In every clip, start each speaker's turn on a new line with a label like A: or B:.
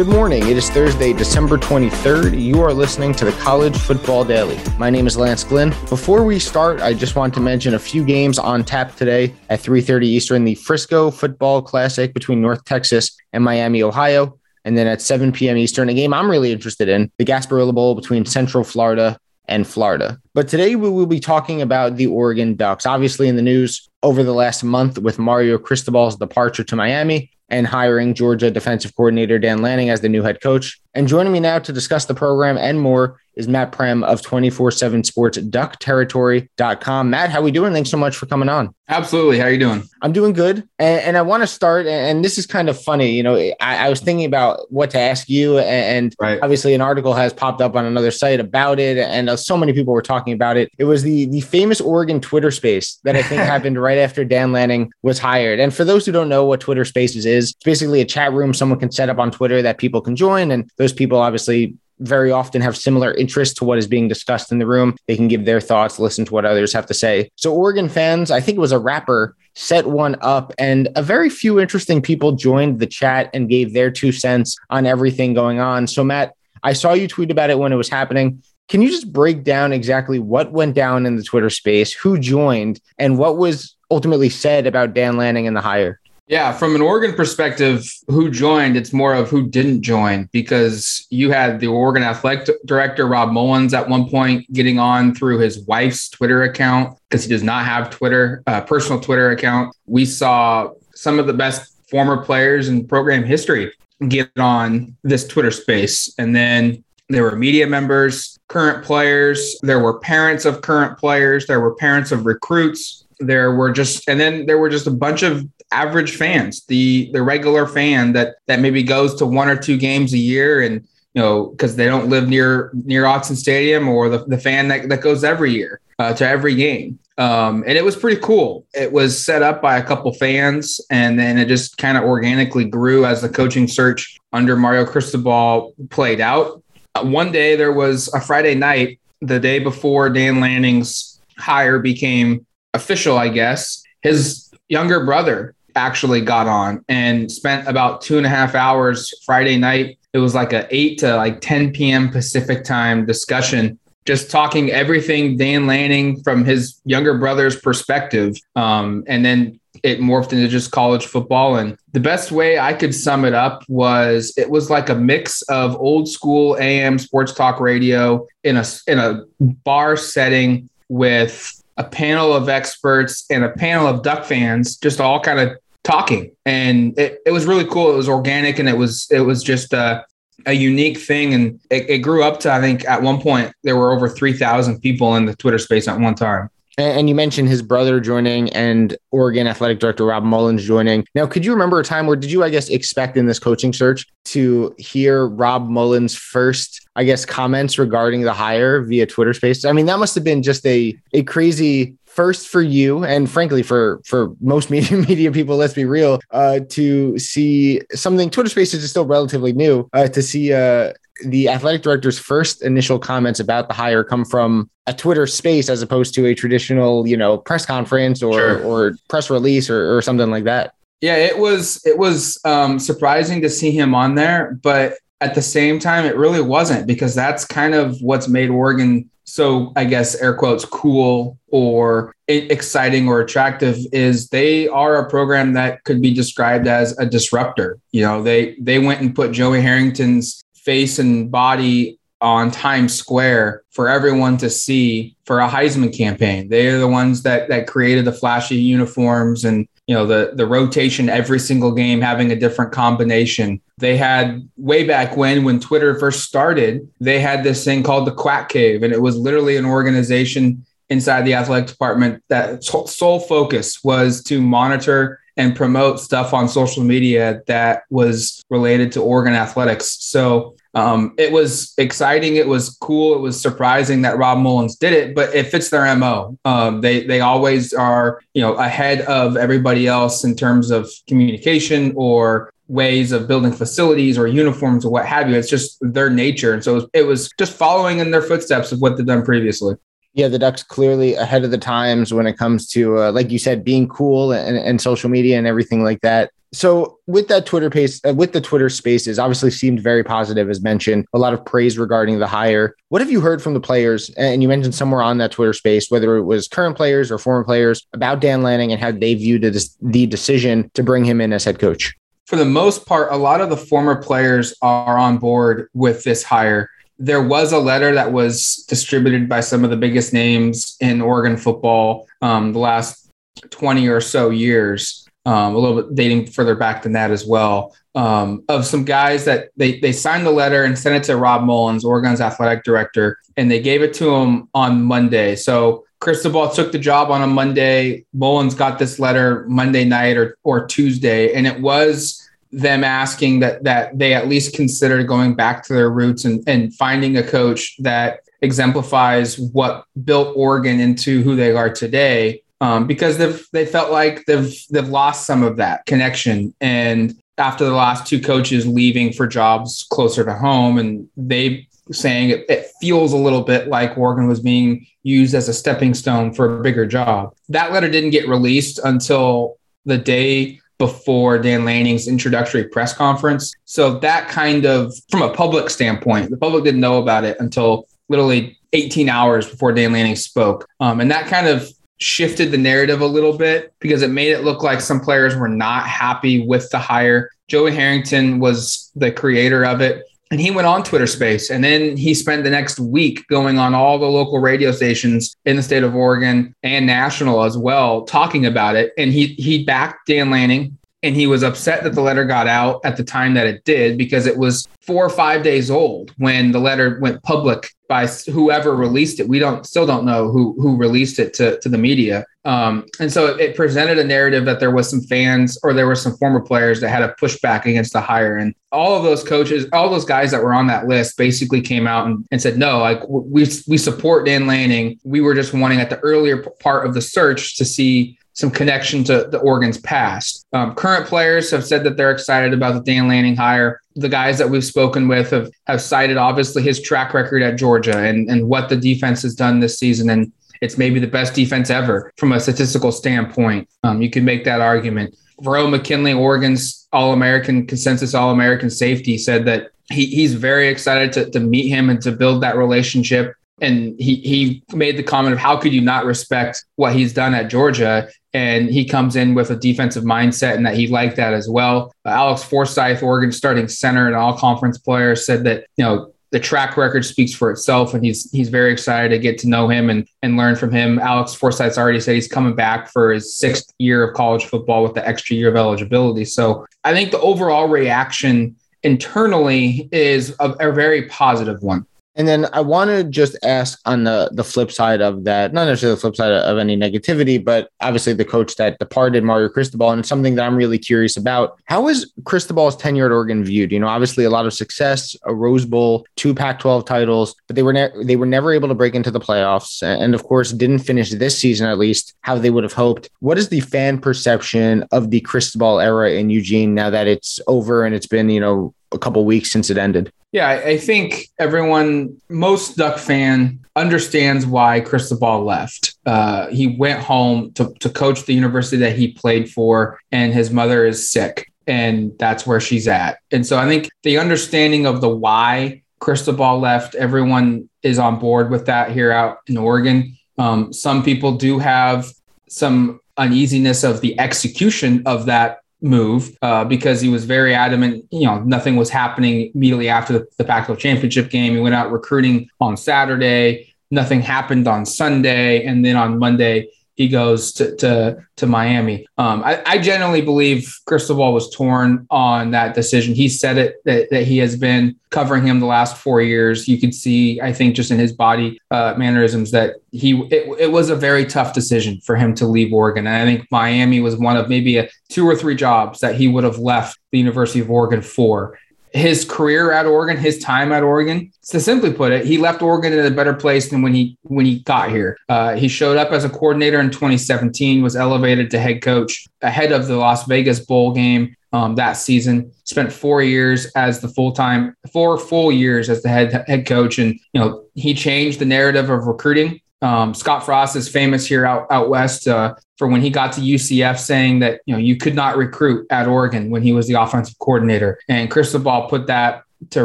A: Good morning. It is Thursday, December 23rd. You are listening to the College Football Daily. My name is Lance Glynn. Before we start, I just want to mention a few games on tap today at 3:30 Eastern, the Frisco Football Classic between North Texas and Miami, Ohio. And then at 7 p.m. Eastern, a game I'm really interested in, the Gasparilla Bowl between Central Florida and Florida. But today we will be talking about the Oregon Ducks. Obviously, in the news over the last month with Mario Cristobal's departure to Miami and hiring Georgia defensive coordinator Dan Lanning as the new head coach. And joining me now to discuss the program and more is Matt Prehm of 24-7 Sports duckterritory.com. Matt, how are we doing? Thanks so much for coming on.
B: Absolutely. How are you doing?
A: I'm doing good. And, and I want to start, and this is kind of funny. You know, I, I was thinking about what to ask you, and right. obviously an article has popped up on another site about it, and uh, so many people were talking about it. It was the, the famous Oregon Twitter space that I think happened right after Dan Lanning was hired. And for those who don't know what Twitter spaces is, it's basically a chat room someone can set up on Twitter that people can join. And those people obviously very often have similar interests to what is being discussed in the room. They can give their thoughts, listen to what others have to say. So, Oregon fans, I think it was a rapper, set one up, and a very few interesting people joined the chat and gave their two cents on everything going on. So, Matt, I saw you tweet about it when it was happening. Can you just break down exactly what went down in the Twitter space, who joined, and what was ultimately said about Dan Lanning and the hire?
B: Yeah, from an Oregon perspective, who joined, it's more of who didn't join because you had the Oregon athletic director, Rob Mullens, at one point getting on through his wife's Twitter account because he does not have Twitter, uh, personal Twitter account. We saw some of the best former players in program history get on this Twitter space. And then there were media members, current players, there were parents of current players, there were parents of recruits there were just and then there were just a bunch of average fans, the the regular fan that that maybe goes to one or two games a year and you know because they don't live near near Autzen Stadium or the, the fan that, that goes every year uh, to every game. Um, and it was pretty cool. It was set up by a couple fans, and then it just kind of organically grew as the coaching search under Mario Cristobal played out. Uh, one day there was a Friday night, the day before Dan Lanning's hire became official, I guess. His younger brother actually got on and spent about two and a half hours Friday night. It was like a 8 to like 10 p.m. Pacific time discussion, just talking everything Dan Lanning from his younger brother's perspective. Um, and then it morphed into just college football. And the best way I could sum it up was it was like a mix of old school AM sports talk radio in a in a bar setting with a panel of experts and a panel of duck fans just all kind of talking. And it, it was really cool. It was organic and it was it was just a, a unique thing. And it, it grew up to i think at one point there were over 3000 people in the twitter space at one time
A: and you mentioned his brother joining and Oregon athletic director Rob Mullens joining. Now, could you remember a time where did you, I guess, expect in this coaching search to hear Rob Mullens' first, I guess, comments regarding the hire via Twitter Spaces? I mean, that must have been just a a crazy first for you and frankly for for most media media people let's be real uh to see something twitter spaces is still relatively new uh to see uh the athletic director's first initial comments about the hire come from a Twitter space as opposed to a traditional, you know, press conference or sure. or press release or, or something like that.
B: Yeah, it was it was um, surprising to see him on there, but at the same time, it really wasn't because that's kind of what's made Oregon so I guess air quotes cool or exciting or attractive is they are a program that could be described as a disruptor. You know, they they went and put Joey Harrington's face and body on Times Square for everyone to see for a Heisman campaign. They are the ones that that created the flashy uniforms and you know the the rotation every single game having a different combination. They had way back when when Twitter first started, they had this thing called the Quack Cave and it was literally an organization inside the athletic department that sole focus was to monitor and promote stuff on social media that was related to Oregon athletics. So um, it was exciting. It was cool. It was surprising that Rob Mullens did it, but it fits their mo. Um, they they always are you know ahead of everybody else in terms of communication or ways of building facilities or uniforms or what have you. It's just their nature, and so it was, it was just following in their footsteps of what they've done previously.
A: Yeah, the Ducks clearly ahead of the times when it comes to, uh, like you said, being cool and, and social media and everything like that. So with that Twitter pace, uh, with the Twitter spaces, obviously seemed very positive, as mentioned. A lot of praise regarding the hire. What have you heard from the players? And you mentioned somewhere on that Twitter space, whether it was current players or former players, about Dan Lanning and how they viewed the decision to bring him in as head coach.
B: For the most part, a lot of the former players are on board with this hire there was a letter that was distributed by some of the biggest names in Oregon football um, the last 20 or so years, um, a little bit dating further back than that as well, um, of some guys that they, they signed the letter and sent it to Rob Mullens, Oregon's athletic director, and they gave it to him on Monday. So Cristobal took the job on a Monday. Mullens got this letter Monday night or, or Tuesday, and it was them asking that that they at least consider going back to their roots and, and finding a coach that exemplifies what built Oregon into who they are today. Um, because they've they felt like they've they've lost some of that connection. And after the last two coaches leaving for jobs closer to home, and they saying it, it feels a little bit like Oregon was being used as a stepping stone for a bigger job. That letter didn't get released until the day before Dan Lanning's introductory press conference. So that kind of, from a public standpoint, the public didn't know about it until literally 18 hours before Dan Lanning spoke. Um, and that kind of shifted the narrative a little bit because it made it look like some players were not happy with the hire. Joey Harrington was the creator of it and he went on Twitter Space, and then he spent the next week going on all the local radio stations in the state of Oregon and national as well, talking about it. And he he backed Dan Lanning, and he was upset that the letter got out at the time that it did because it was four or five days old when the letter went public by whoever released it. We don't still don't know who who released it to, to the media. Um, and so it, it, presented a narrative that there was some fans or there were some former players that had a pushback against the hire. And all of those coaches, all those guys that were on that list basically came out and, and said, no, like we we support Dan Lanning. We were just wanting at the earlier part of the search to see some connection to the Oregon's past. Um, current players have said that they're excited about the Dan Lanning hire. The guys that we've spoken with have, have cited obviously his track record at Georgia and, and what the defense has done this season. And it's maybe the best defense ever from a statistical standpoint. Um, you can make that argument. Verone McKinley, Oregon's All American consensus All American safety, said that he, he's very excited to, to meet him and to build that relationship and he he made the comment of how could you not respect what he's done at Georgia and he comes in with a defensive mindset and that he liked that as well. Alex Forsyth, Oregon starting center and all conference player, said that you know the track record speaks for itself, and he's he's very excited to get to know him and and learn from him. Alex Forsyth's already said he's coming back for his sixth year of college football with the extra year of eligibility. So I think the overall reaction internally is a, a very positive one.
A: And then I want to just ask on the the flip side of that, not necessarily the flip side of any negativity, but obviously the coach that departed, Mario Cristobal, and it's something that I'm really curious about. How is Cristobal's tenure at Oregon viewed? You know, obviously a lot of success, a Rose Bowl, two Pac-12 titles, but they were ne- they were never able to break into the playoffs, and of course didn't finish this season at least how they would have hoped. What is the fan perception of the Cristobal era in Eugene now that it's over and it's been you know a couple weeks since it ended?
B: Yeah, I think everyone, most Duck fan, understands why Cristobal left. Uh, he went home to, to coach the university that he played for, and his mother is sick, and that's where she's at. And so I think the understanding of the why Cristobal left, everyone is on board with that here out in Oregon. Um, some people do have some uneasiness of the execution of that move uh, because he was very adamant. You know, nothing was happening immediately after the, the Pac-12 championship game. He went out recruiting on Saturday. Nothing happened on Sunday, and then on Monday he goes to to, to Miami. Um, I, I generally believe Cristobal was torn on that decision. He said it that, that he has been covering him the last four years. You could see, I think, just in his body uh, mannerisms that he it, it was a very tough decision for him to leave Oregon. And I think Miami was one of maybe a two or three jobs that he would have left the University of Oregon for his career at Oregon, his time at Oregon. To simply put it, he left Oregon in a better place than when he when he got here. Uh, he showed up as a coordinator in 2017, was elevated to head coach ahead of the Las Vegas bowl game um, that season. Spent four years as the full time, four full years as the head head coach, and you know he changed the narrative of recruiting. Um, Scott Frost is famous here out out west uh, for when he got to UCF, saying that you know you could not recruit at Oregon when he was the offensive coordinator, and Cristobal put that to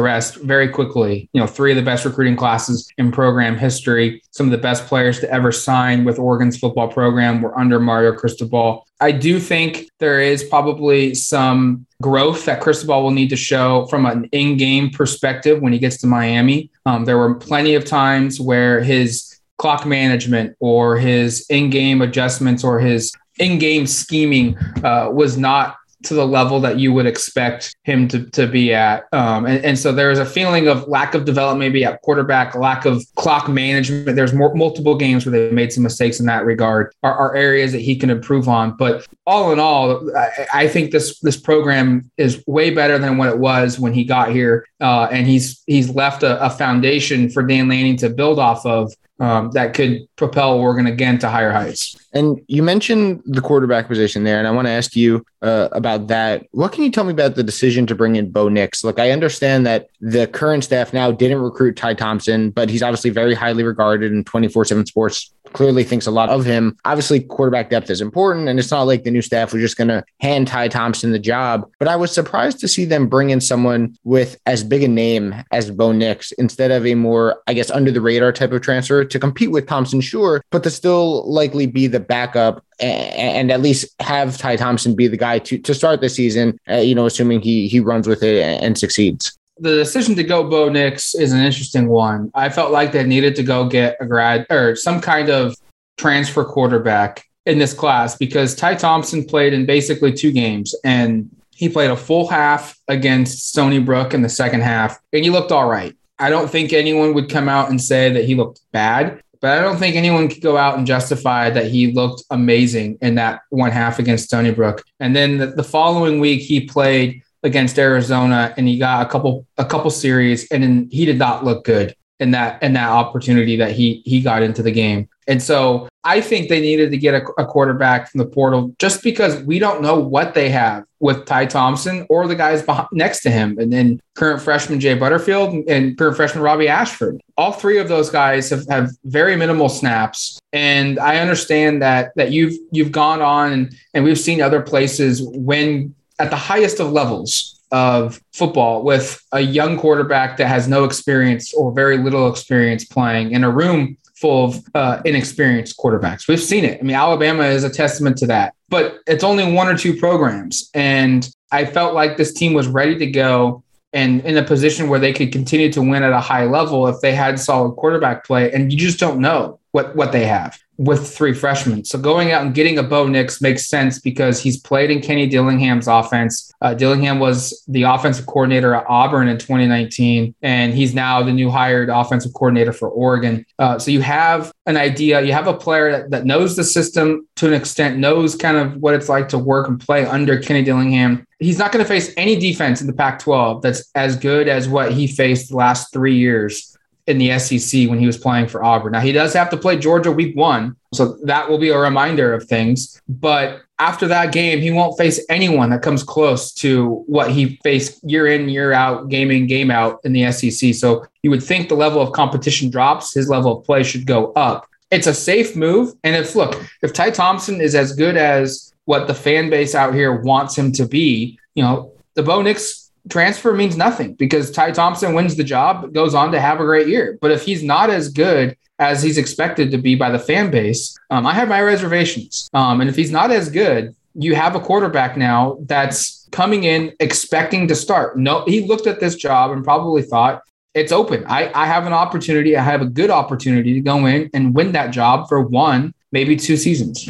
B: rest very quickly. You know, three of the best recruiting classes in program history. Some of the best players to ever sign with Oregon's football program were under Mario Cristobal. I do think there is probably some growth that Cristobal will need to show from an in-game perspective when he gets to Miami. Um, there were plenty of times where his clock management or his in-game adjustments or his in-game scheming uh, was not to the level that you would expect him to, to be at. Um, and, and so there's a feeling of lack of development, maybe at quarterback, lack of clock management. There's more, multiple games where they made some mistakes in that regard, are, are areas that he can improve on. But all in all, I, I, think this this program is way better than what it was when he got here. Uh, and he's he's left a, a foundation for Dan Lanning to build off of um, that could propel Oregon again to higher heights.
A: And you mentioned the quarterback position there, and I want to ask you uh, about that. What can you tell me about the decision to bring in Bo Nix? Look, I understand that the current staff now didn't recruit Ty Thompson, but he's obviously very highly regarded in 24 7 sports clearly thinks a lot of him. Obviously, quarterback depth is important, and it's not like the new staff was just going to hand Ty Thompson the job. But I was surprised to see them bring in someone with as big a name as Bo Nix instead of a more, I guess, under the radar type of transfer to compete with Thompson, sure, but to still likely be the backup and, at least have Ty Thompson be the guy to, to start the season, uh, you know, assuming he he runs with it and succeeds
B: the decision to go Bo Nix is an interesting one. I felt like they needed to go get a grad or some kind of transfer quarterback in this class because Ty Thompson played in basically two games and he played a full half against Stony Brook in the second half and he looked all right. I don't think anyone would come out and say that he looked bad, but I don't think anyone could go out and justify that he looked amazing in that one half against Stony Brook. And then the, the following week, he played against Arizona, and he got a couple a couple series, and then he did not look good in that in that opportunity that he he got into the game. And so I think they needed to get a, a, quarterback from the portal just because we don't know what they have with Ty Thompson or the guys behind, next to him, and then current freshman Jay Butterfield and current freshman Robbie Ashford. All three of those guys have, have very minimal snaps, and I understand that that you've you've gone on and, and we've seen other places when at the highest of levels of football with a young quarterback that has no experience or very little experience playing in a room full of uh, inexperienced quarterbacks. We've seen it. I mean, Alabama is a testament to that, but it's only one or two programs. And I felt like this team was ready to go and in a position where they could continue to win at a high level if they had solid quarterback play. And you just don't know what, what they have with three freshmen. So going out and getting a Bo Nix makes sense because he's played in Kenny Dillingham's offense. Uh, Dillingham was the offensive coordinator at Auburn in 2019, and he's now the new hired offensive coordinator for Oregon. Uh, so you have an idea, you have a player that, that knows the system to an extent, knows kind of what it's like to work and play under Kenny Dillingham. He's not going to face any defense in the Pac 12 that's as good as what he faced the last three years in the SEC when he was playing for Auburn. Now he does have to play Georgia week one, so that will be a reminder of things. But after that game, he won't face anyone that comes close to what he faced year in, year out, game in, game out in the SEC. So you would think the level of competition drops, his level of play should go up. It's a safe move. And if look, if Ty Thompson is as good as what the fan base out here wants him to be, you know, the Bo Nix transfer means nothing because Ty Thompson wins the job, goes on to have a great year. But if he's not as good as he's expected to be by the fan base, um, I have my reservations. Um, and if he's not as good, you have a quarterback now that's coming in expecting to start. No, he looked at this job and probably thought it's open. I, I have an opportunity. I have a good opportunity to go in and win that job for one maybe two seasons.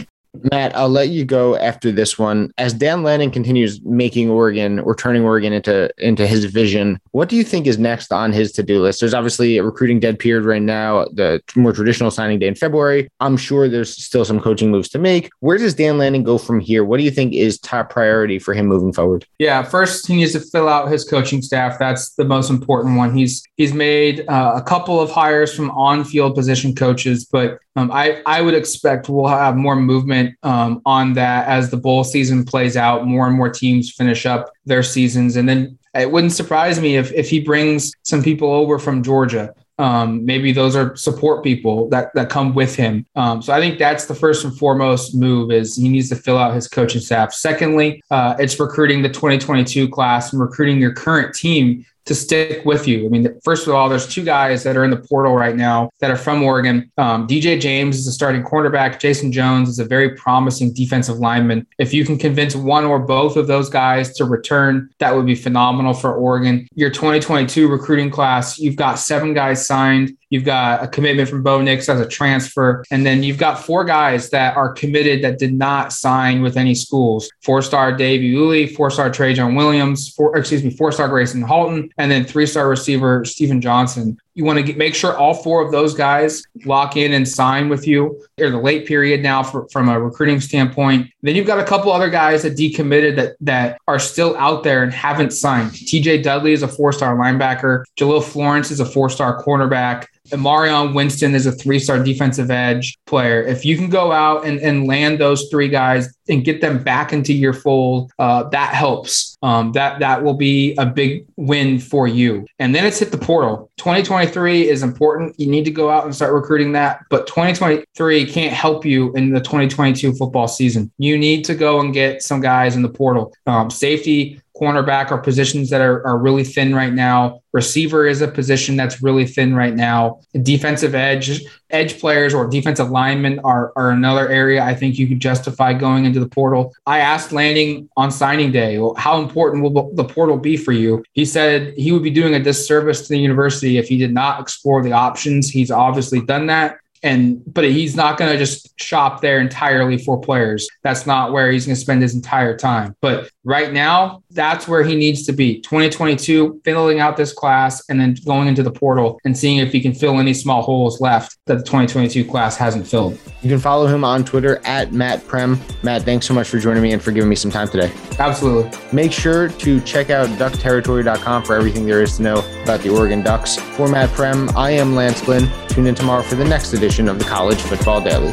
A: Matt, I'll let you go after this one. As Dan Lanning continues making Oregon or turning Oregon into into his vision, what do you think is next on his to do list? There's obviously a recruiting dead period right now, the more traditional signing day in February. I'm sure there's still some coaching moves to make. Where does Dan Lanning go from here? What do you think is top priority for him moving forward?
B: Yeah, first he needs to fill out his coaching staff. That's the most important one. He's he's made uh, a couple of hires from on-field position coaches, but um, I I would expect we'll have more movement um, on that as the bowl season plays out. More and more teams finish up their seasons, and then it wouldn't surprise me if if he brings some people over from Georgia. Um, maybe those are support people that that come with him. Um, so I think that's the first and foremost move is he needs to fill out his coaching staff. Secondly, uh, it's recruiting the 2022 class and recruiting your current team to stick with you. I mean, first of all, there's two guys that are in the portal right now that are from Oregon. Um, DJ James is a starting cornerback. Jason Jones is a very promising defensive lineman. If you can convince one or both of those guys to return, that would be phenomenal for Oregon. Your 2022 recruiting class, you've got seven guys signed. You've got a commitment from Bo Nix as a transfer. And then you've got four guys that are committed that did not sign with any schools. Four-star Dave Iuli, four-star Trejan Williams, four, excuse me, four-star Grayson Halton, and then three-star receiver Stephen Johnson. You want to get, make sure all four of those guys lock in and sign with you. They're the late period now for, from a recruiting standpoint. Then you've got a couple other guys that decommitted that that are still out there and haven't signed. TJ Dudley is a four-star linebacker. Jahlil Florence is a four-star cornerback. Marion Winston is a three star defensive edge player. If you can go out and, and land those three guys and get them back into your fold, uh, that helps. Um, that that will be a big win for you. And then it's hit the portal. 2023 is important. You need to go out and start recruiting that. But 2023 can't help you in the 2022 football season. You need to go and get some guys in the portal. Um, safety, cornerback are positions that are, are really thin right now. Receiver is a position that's really thin right now. Defensive edge, edge players or defensive linemen are, are another area I think you could justify going into the portal. I asked Lanning on signing day, well, how important will the portal be for you? He said he would be doing a disservice to the university if he did not explore the options. He's obviously done that and but he's not going to just shop there entirely for players. That's not where he's going to spend his entire time. But right now, that's where he needs to be. 2022, filling out this class and then going into the portal and seeing if he can fill any small holes left that the 2022 class hasn't filled.
A: You can follow him on Twitter at Matt Prehm. Matt, thanks so much for joining me and for giving me some time today.
B: Absolutely.
A: Make sure to check out duckterritory.com for everything there is to know about the Oregon Ducks. For Matt Prehm, I am Lance Glynn. Tune in tomorrow for the next edition of the College Football Daily.